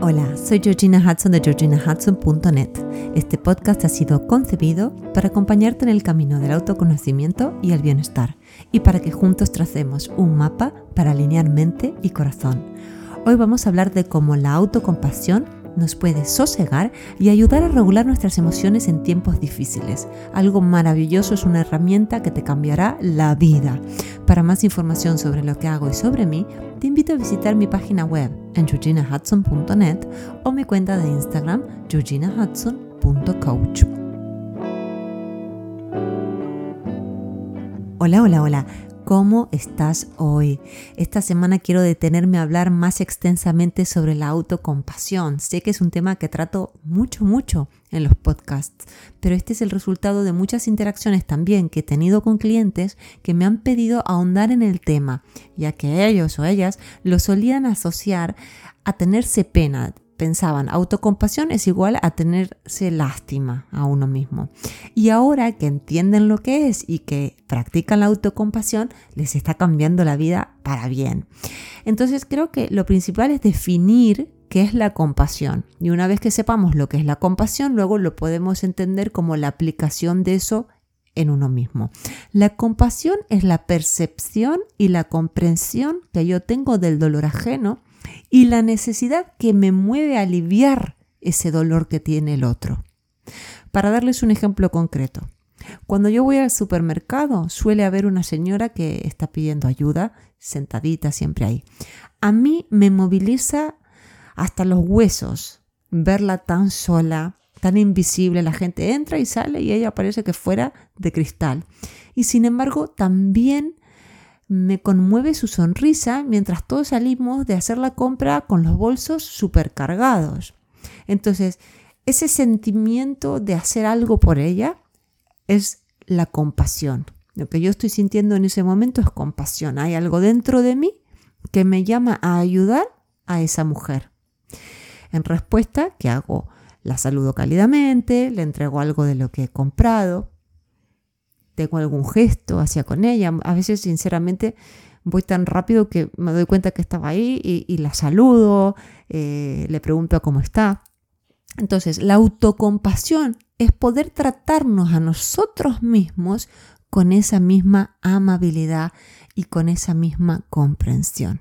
Hola, soy Georgina Hudson de georginahudson.net. Este podcast ha sido concebido para acompañarte en el camino del autoconocimiento y el bienestar y para que juntos tracemos un mapa para alinear mente y corazón. Hoy vamos a hablar de cómo la autocompasión nos puede sosegar y ayudar a regular nuestras emociones en tiempos difíciles. Algo maravilloso es una herramienta que te cambiará la vida. Para más información sobre lo que hago y sobre mí, te invito a visitar mi página web en georginahudson.net o mi cuenta de Instagram georginahudson.coach. Hola, hola, hola. ¿Cómo estás hoy? Esta semana quiero detenerme a hablar más extensamente sobre la autocompasión. Sé que es un tema que trato mucho, mucho en los podcasts, pero este es el resultado de muchas interacciones también que he tenido con clientes que me han pedido ahondar en el tema, ya que ellos o ellas lo solían asociar a tenerse pena, pensaban, autocompasión es igual a tenerse lástima a uno mismo. Y ahora que entienden lo que es y que practican la autocompasión, les está cambiando la vida para bien. Entonces creo que lo principal es definir qué es la compasión. Y una vez que sepamos lo que es la compasión, luego lo podemos entender como la aplicación de eso en uno mismo. La compasión es la percepción y la comprensión que yo tengo del dolor ajeno y la necesidad que me mueve a aliviar ese dolor que tiene el otro. Para darles un ejemplo concreto, cuando yo voy al supermercado suele haber una señora que está pidiendo ayuda, sentadita siempre ahí. A mí me moviliza hasta los huesos verla tan sola, tan invisible. La gente entra y sale y ella parece que fuera de cristal. Y sin embargo, también me conmueve su sonrisa mientras todos salimos de hacer la compra con los bolsos supercargados. Entonces, ese sentimiento de hacer algo por ella es la compasión. Lo que yo estoy sintiendo en ese momento es compasión. Hay algo dentro de mí que me llama a ayudar a esa mujer. En respuesta, ¿qué hago? La saludo cálidamente, le entrego algo de lo que he comprado, tengo algún gesto hacia con ella. A veces, sinceramente, voy tan rápido que me doy cuenta que estaba ahí y, la saludo, eh, le pregunto cómo está. Entonces, la autocompasión es poder tratarnos a nosotros mismos con esa misma amabilidad y con esa misma comprensión.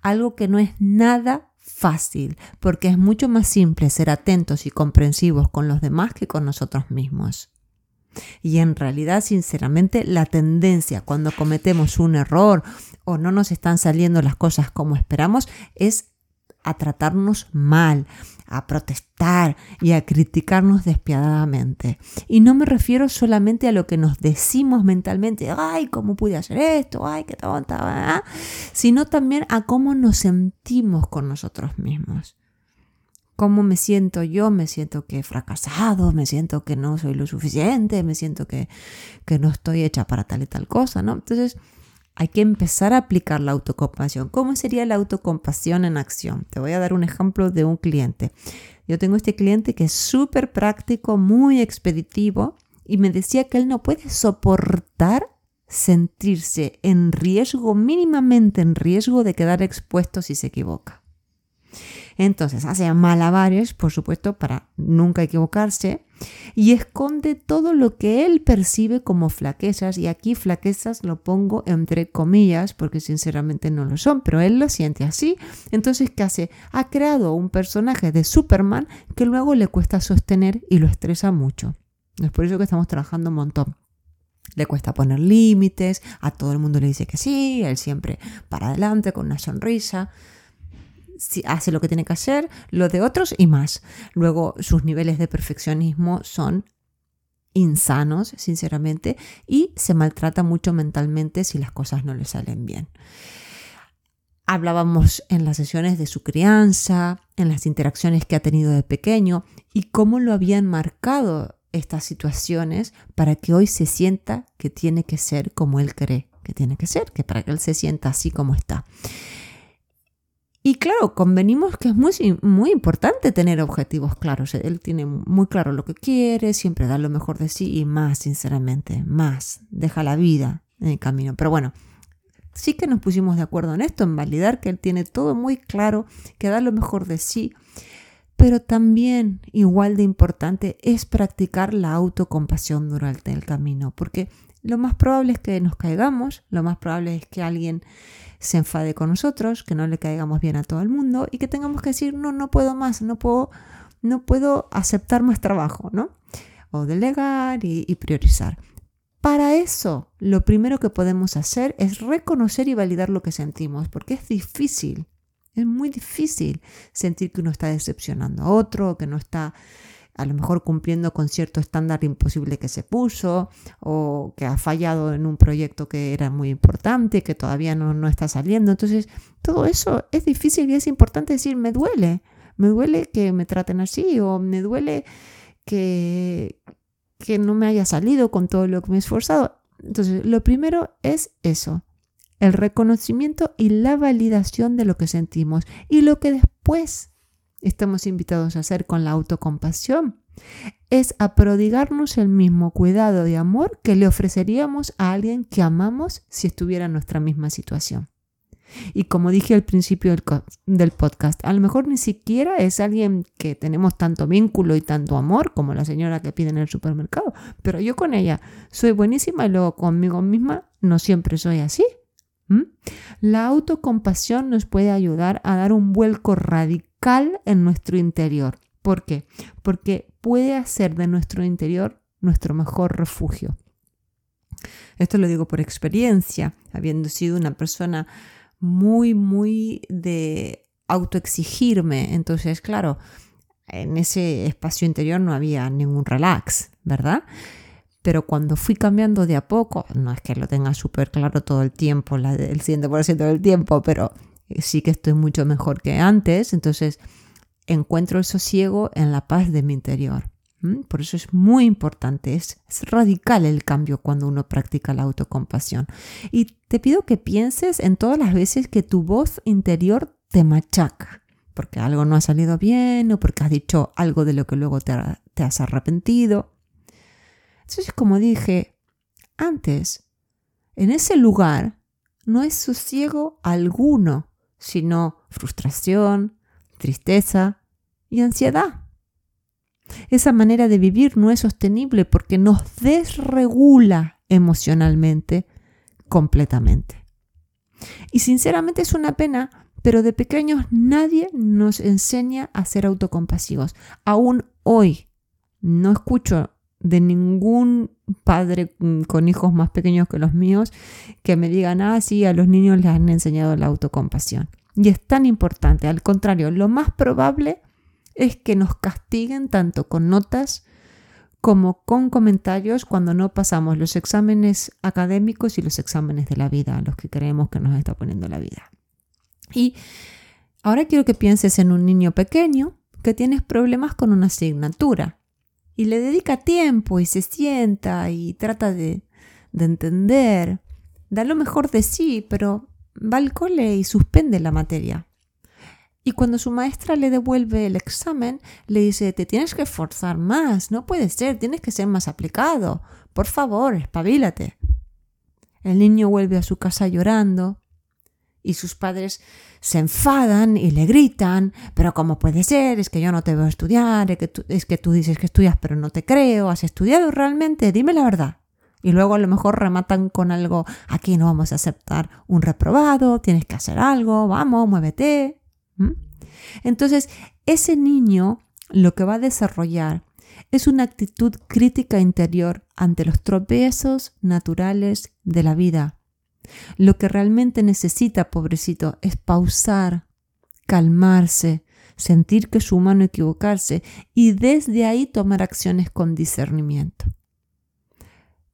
Algo que no es nada fácil, porque es mucho más simple ser atentos y comprensivos con los demás que con nosotros mismos. Y en realidad, sinceramente, la tendencia cuando cometemos un error o no nos están saliendo las cosas como esperamos es a tratarnos mal, a protestar y a criticarnos despiadadamente. Y no me refiero solamente a lo que nos decimos mentalmente, ay, ¿cómo pude hacer esto? Ay, qué tonta, sino también a cómo nos sentimos con nosotros mismos cómo me siento yo, me siento que he fracasado, me siento que no soy lo suficiente, me siento que, que no estoy hecha para tal y tal cosa, ¿no? Entonces hay que empezar a aplicar la autocompasión. ¿Cómo sería la autocompasión en acción? Te voy a dar un ejemplo de un cliente. Yo tengo este cliente que es súper práctico, muy expeditivo y me decía que él no puede soportar sentirse en riesgo, mínimamente en riesgo de quedar expuesto si se equivoca. Entonces hace malabares, por supuesto, para nunca equivocarse y esconde todo lo que él percibe como flaquezas y aquí flaquezas lo pongo entre comillas porque sinceramente no lo son, pero él lo siente así. Entonces, ¿qué hace? Ha creado un personaje de Superman que luego le cuesta sostener y lo estresa mucho. Es por eso que estamos trabajando un montón. Le cuesta poner límites, a todo el mundo le dice que sí, él siempre para adelante con una sonrisa hace lo que tiene que hacer, lo de otros y más. Luego sus niveles de perfeccionismo son insanos, sinceramente, y se maltrata mucho mentalmente si las cosas no le salen bien. Hablábamos en las sesiones de su crianza, en las interacciones que ha tenido de pequeño y cómo lo habían marcado estas situaciones para que hoy se sienta que tiene que ser como él cree que tiene que ser, que para que él se sienta así como está. Y claro, convenimos que es muy, muy importante tener objetivos claros. Él tiene muy claro lo que quiere, siempre da lo mejor de sí y más, sinceramente, más. Deja la vida en el camino. Pero bueno, sí que nos pusimos de acuerdo en esto, en validar que él tiene todo muy claro, que da lo mejor de sí Pero también, igual de importante, es practicar la autocompasión durante el camino, porque lo más probable es que nos caigamos, lo más probable es que alguien se enfade con nosotros, que no le caigamos bien a todo el mundo y que tengamos que decir, no, no puedo más, no puedo, no puedo aceptar más trabajo, ¿no? O delegar y, y priorizar. Para eso, lo primero que podemos hacer es reconocer y validar lo que sentimos, porque es difícil, es muy difícil sentir que uno está decepcionando a otro, que no está a lo mejor cumpliendo con cierto estándar imposible que se puso o que ha fallado en un proyecto que era muy importante, que todavía no, no está saliendo. Entonces, todo eso es difícil y es importante decir, me duele, me duele que me traten así o me duele que, que no me haya salido con todo lo que me he esforzado. Entonces, lo primero es eso, el reconocimiento y la validación de lo que sentimos y lo que después estamos invitados a hacer con la autocompasión es a prodigarnos el mismo cuidado y amor que le ofreceríamos a alguien que amamos si estuviera en nuestra misma situación. Y como dije al principio del, podcast, a lo mejor ni siquiera es alguien que tenemos tanto vínculo y tanto amor como la señora que pide en el supermercado, pero yo con ella soy buenísima y luego conmigo misma no siempre soy así. La autocompasión nos puede ayudar a dar un vuelco radical en nuestro interior. ¿Por qué? Porque puede hacer de nuestro interior nuestro mejor refugio. Esto lo digo por experiencia, habiendo sido una persona muy, muy de autoexigirme. Entonces, claro, en ese espacio interior no había ningún relax, ¿verdad? Pero cuando fui cambiando de a poco, no es que lo tenga súper claro todo el tiempo, el 100% del tiempo, pero sí que estoy mucho mejor que antes, entonces encuentro el sosiego en la paz de mi interior. Por eso es muy importante, es, radical el cambio cuando uno practica la autocompasión. Y te pido que pienses en todas las veces que tu voz interior te machaca, porque algo no ha salido bien o porque has dicho algo de lo que luego te has arrepentido. Entonces, como dije antes, en ese lugar no es sosiego alguno sino frustración, tristeza y ansiedad. Esa manera de vivir no es sostenible porque nos desregula emocionalmente completamente. Y sinceramente es una pena, pero de pequeños nadie nos enseña a ser autocompasivos. Aún hoy no escucho de ningún padre con hijos más pequeños que los míos que me digan, ah, sí, a los niños les han enseñado la autocompasión. Y es tan importante, al contrario, lo más probable es que nos castiguen tanto con notas como con comentarios cuando no pasamos los exámenes académicos y los exámenes de la vida, los que creemos que nos está poniendo la vida. Y ahora quiero que pienses en un niño pequeño que tienes problemas con una asignatura y le dedica tiempo y se sienta y trata de, entender, da lo mejor de sí, pero va al cole y suspende la materia. Y cuando su maestra le devuelve el examen, le dice, te tienes que esforzar más, no puede ser, tienes que ser más aplicado. Por favor, espabilate. El niño vuelve a su casa llorando y sus padres se enfadan y le gritan, pero ¿cómo puede ser? Es que yo no te veo estudiar, es que, tú, es que tú dices que estudias pero no te creo, ¿has estudiado realmente? Dime la verdad. Y luego a lo mejor rematan con algo, aquí no vamos a aceptar un reprobado, tienes que hacer algo, vamos, muévete. Entonces, ese niño lo que va a desarrollar es una actitud crítica interior ante los tropiezos naturales de la vida lo que realmente necesita, pobrecito, es pausar, calmarse, sentir que es humano equivocarse y desde ahí tomar acciones con discernimiento.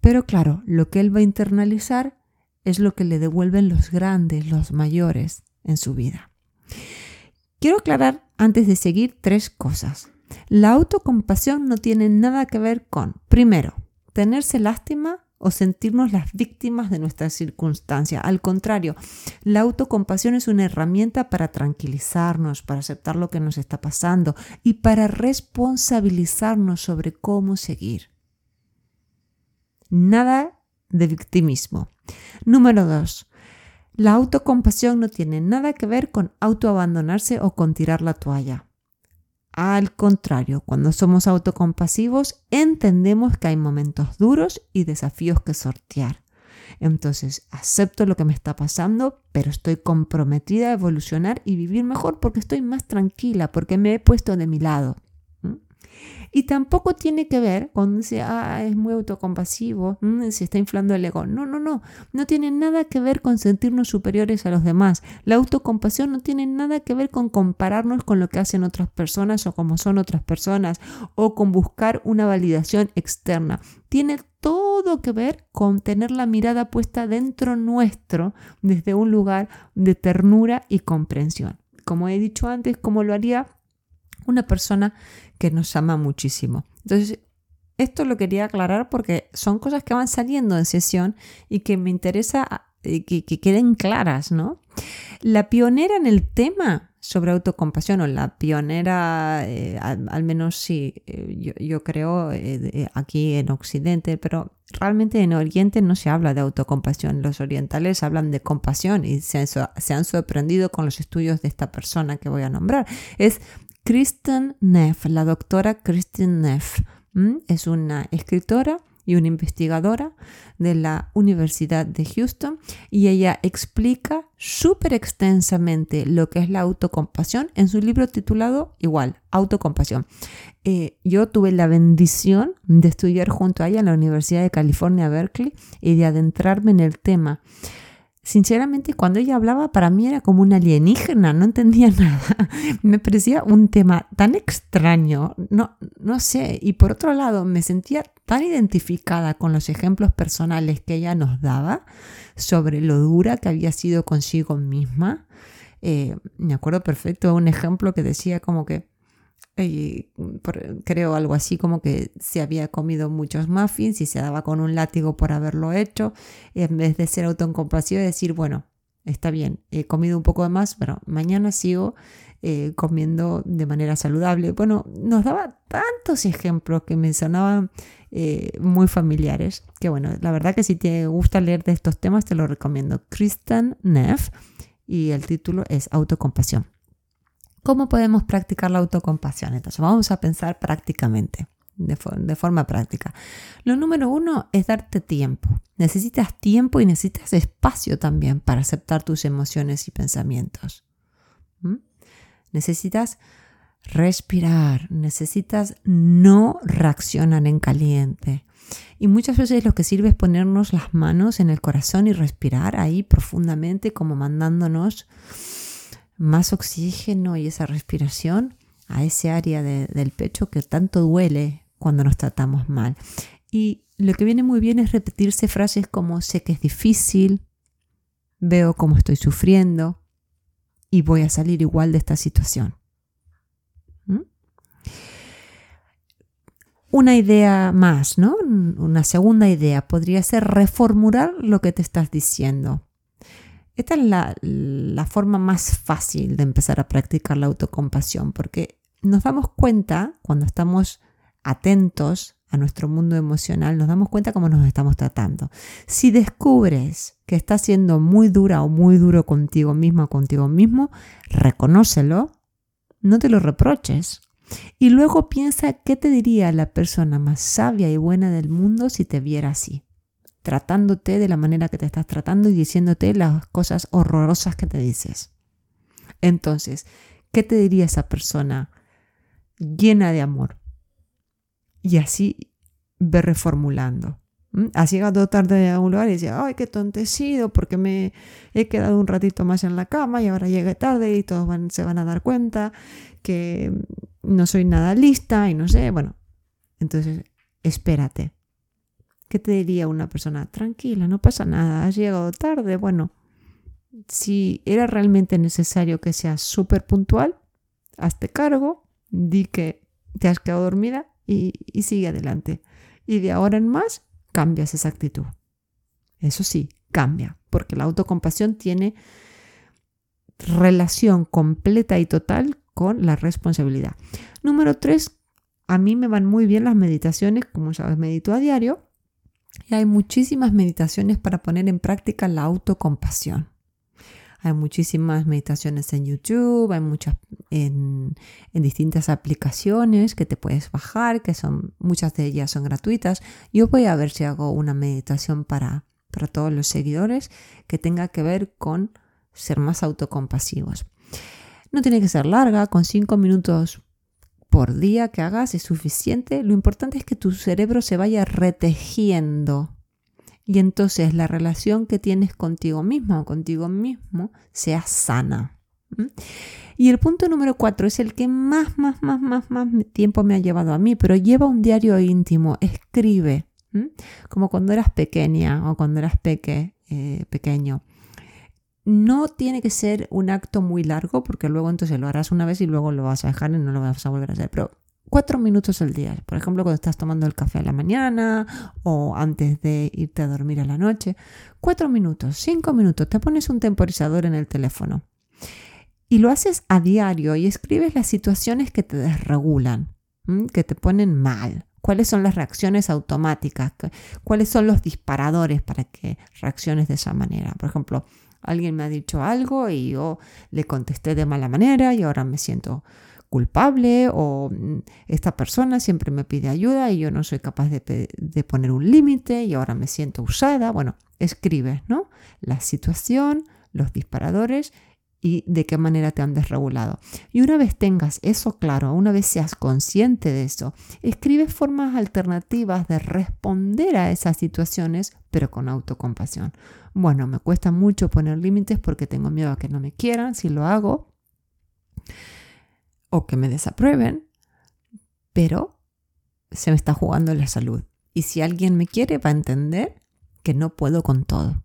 Pero claro, lo que él va a internalizar es lo que le devuelven los grandes, los mayores en su vida. Quiero aclarar antes de seguir tres cosas. La autocompasión no tiene nada que ver con, primero, tenerse lástima o sentirnos las víctimas de nuestra circunstancia. Al contrario, la autocompasión es una herramienta para tranquilizarnos, para aceptar lo que nos está pasando y para responsabilizarnos sobre cómo seguir. Nada de victimismo. Número dos, la autocompasión no tiene nada que ver con autoabandonarse o con tirar la toalla. Al contrario, cuando somos autocompasivos, entendemos que hay momentos duros y desafíos que sortear. Entonces, acepto lo que me está pasando, pero estoy comprometida a evolucionar y vivir mejor porque estoy más tranquila, porque me he puesto de mi lado. Y tampoco tiene que ver con dice, ah, es muy autocompasivo, mm, se está inflando el ego. No, no, no. No tiene nada que ver con sentirnos superiores a los demás. La autocompasión no tiene nada que ver con compararnos con lo que hacen otras personas o como son otras personas o con buscar una validación externa. Tiene todo que ver con tener la mirada puesta dentro nuestro desde un lugar de ternura y comprensión. Como he dicho antes, como lo haría una persona que nos ama muchísimo. Entonces, esto lo quería aclarar porque son cosas que van saliendo en sesión y que me interesa eh, que, queden claras, ¿no? La pionera en el tema sobre autocompasión, o la pionera, eh, al, menos sí, eh, yo, creo aquí en Occidente, pero realmente en Oriente no se habla de autocompasión. Los orientales hablan de compasión y se, se han sorprendido con los estudios de esta persona que voy a nombrar. Es Kristen Neff, la doctora Kristen Neff, es una escritora y una investigadora de la Universidad de Houston y ella explica súper extensamente lo que es la autocompasión en su libro titulado igual, Autocompasión. Eh, yo tuve la bendición de estudiar junto a ella en la Universidad de California, Berkeley, y de adentrarme en el tema sinceramente, cuando ella hablaba, para mí era como una alienígena, no entendía nada. me parecía un tema tan extraño, no, no sé. Y por otro lado, me sentía tan identificada con los ejemplos personales que ella nos daba sobre lo dura que había sido consigo misma. Eh, me acuerdo perfecto un ejemplo que decía como que y creo algo así como que se había comido muchos muffins y se daba con un látigo por haberlo hecho, en vez de ser autocompasivo y decir, bueno, está bien, he comido un poco de más, pero mañana sigo eh, comiendo de manera saludable. Bueno, nos daba tantos ejemplos que me sonaban eh, muy familiares, que bueno, la verdad que si te gusta leer de estos temas te lo recomiendo. Kristen Neff y el título es Autocompasión. ¿Cómo podemos practicar la autocompasión? Entonces vamos a pensar prácticamente, de, forma práctica. Lo número uno es darte tiempo. Necesitas tiempo y necesitas espacio también para aceptar tus emociones y pensamientos. ¿Mm? Necesitas respirar, necesitas no reaccionar en caliente. Y muchas veces lo que sirve es ponernos las manos en el corazón y respirar ahí profundamente como mandándonos más oxígeno y esa respiración a ese área del pecho que tanto duele cuando nos tratamos mal. Y lo que viene muy bien es repetirse frases como sé que es difícil, veo cómo estoy sufriendo y voy a salir igual de esta situación. ¿Mm? Una idea más, ¿no? Una segunda idea podría ser reformular lo que te estás diciendo. Esta es la, forma más fácil de empezar a practicar la autocompasión, porque nos damos cuenta cuando estamos atentos a nuestro mundo emocional, nos damos cuenta cómo nos estamos tratando. Si descubres que estás siendo muy dura o muy duro contigo mismo o contigo mismo, reconócelo, no te lo reproches. Y luego piensa qué te diría la persona más sabia y buena del mundo si te viera así tratándote de la manera que te estás tratando y diciéndote las cosas horrorosas que te dices. Entonces, ¿qué te diría esa persona llena de amor? Y así ve reformulando. Has llegado tarde a un lugar y dices, ay, qué tontecido, porque me he quedado un ratito más en la cama y ahora llegué tarde y todos se van a dar cuenta que no soy nada lista y no sé, bueno, entonces espérate, ¿Qué te diría una persona? Tranquila, no pasa nada, has llegado tarde. Bueno, si era realmente necesario que seas súper puntual, hazte cargo, di que te has quedado dormida y, y sigue adelante. Y de ahora en más, cambias esa actitud. Eso sí, cambia, porque la autocompasión tiene relación completa y total con la responsabilidad. Número tres, a mí me van muy bien las meditaciones, como sabes, medito a diario y hay muchísimas meditaciones para poner en práctica la autocompasión. Hay muchísimas meditaciones en YouTube, hay muchas en, distintas aplicaciones que te puedes bajar, que son muchas de ellas son gratuitas. Yo voy a ver si hago una meditación para, para todos los seguidores que tenga que ver con ser más autocompasivos. No tiene que ser larga, con cinco minutos por día que hagas es suficiente. Lo importante es que tu cerebro se vaya retejiendo y entonces la relación que tienes contigo misma o contigo mismo sea sana. Y el punto número cuatro es el que más, más, más, más, más tiempo me ha llevado a mí, pero lleva un diario íntimo, escribe, como cuando eras pequeña o cuando eras peque, eh, pequeño. No tiene que ser un acto muy largo porque luego entonces lo harás una vez y luego lo vas a dejar y no lo vas a volver a hacer. Pero cuatro minutos al día, por ejemplo, cuando estás tomando el café a la mañana o antes de irte a dormir a la noche. Cuatro minutos, cinco minutos, te pones un temporizador en el teléfono y lo haces a diario y escribes las situaciones que te desregulan, que te ponen mal. ¿Cuáles son las reacciones automáticas? ¿Cuáles son los disparadores para que reacciones de esa manera? Por ejemplo, Alguien me ha dicho algo y yo le contesté de mala manera y ahora me siento culpable o mm, esta persona siempre me pide ayuda y yo no soy capaz de, de poner un límite y ahora me siento usada. Bueno, escribe, ¿no? La situación, los disparadores y de qué manera te han desregulado. Y una vez tengas eso claro, una vez seas consciente de eso, escribe formas alternativas de responder a esas situaciones, pero con autocompasión. Bueno, me cuesta mucho poner límites porque tengo miedo a que no me quieran si lo hago o que me desaprueben, pero se me está jugando la salud. Y si alguien me quiere, va a entender que no puedo con todo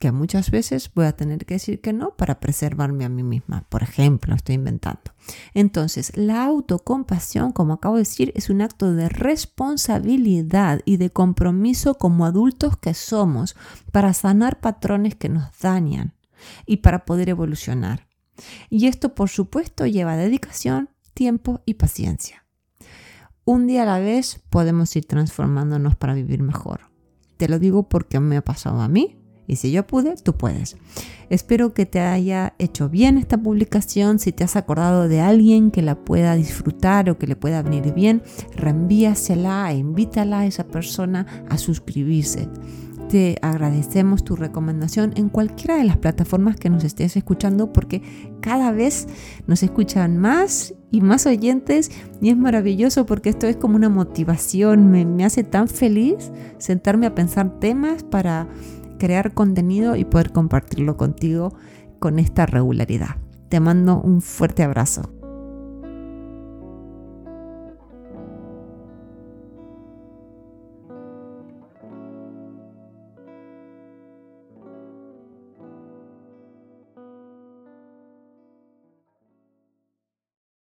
que muchas veces voy a tener que decir que no para preservarme a mí misma. Por ejemplo, estoy inventando. Entonces, la autocompasión, como acabo de decir, es un acto de responsabilidad y de compromiso como adultos que somos para sanar patrones que nos dañan y para poder evolucionar. Y esto, por supuesto, lleva dedicación, tiempo y paciencia. Un día a la vez podemos ir transformándonos para vivir mejor. Te lo digo porque me ha pasado a mí y si yo pude, tú puedes. Espero que te haya hecho bien esta publicación. Si te has acordado de alguien que la pueda disfrutar o que le pueda venir bien, reenvíasela e invítala a esa persona a suscribirse. Te agradecemos tu recomendación en cualquiera de las plataformas que nos estés escuchando porque cada vez nos escuchan más y más oyentes y es maravilloso porque esto es como una motivación, me, me hace tan feliz sentarme a pensar temas para crear contenido y poder compartirlo contigo con esta regularidad. Te mando un fuerte abrazo.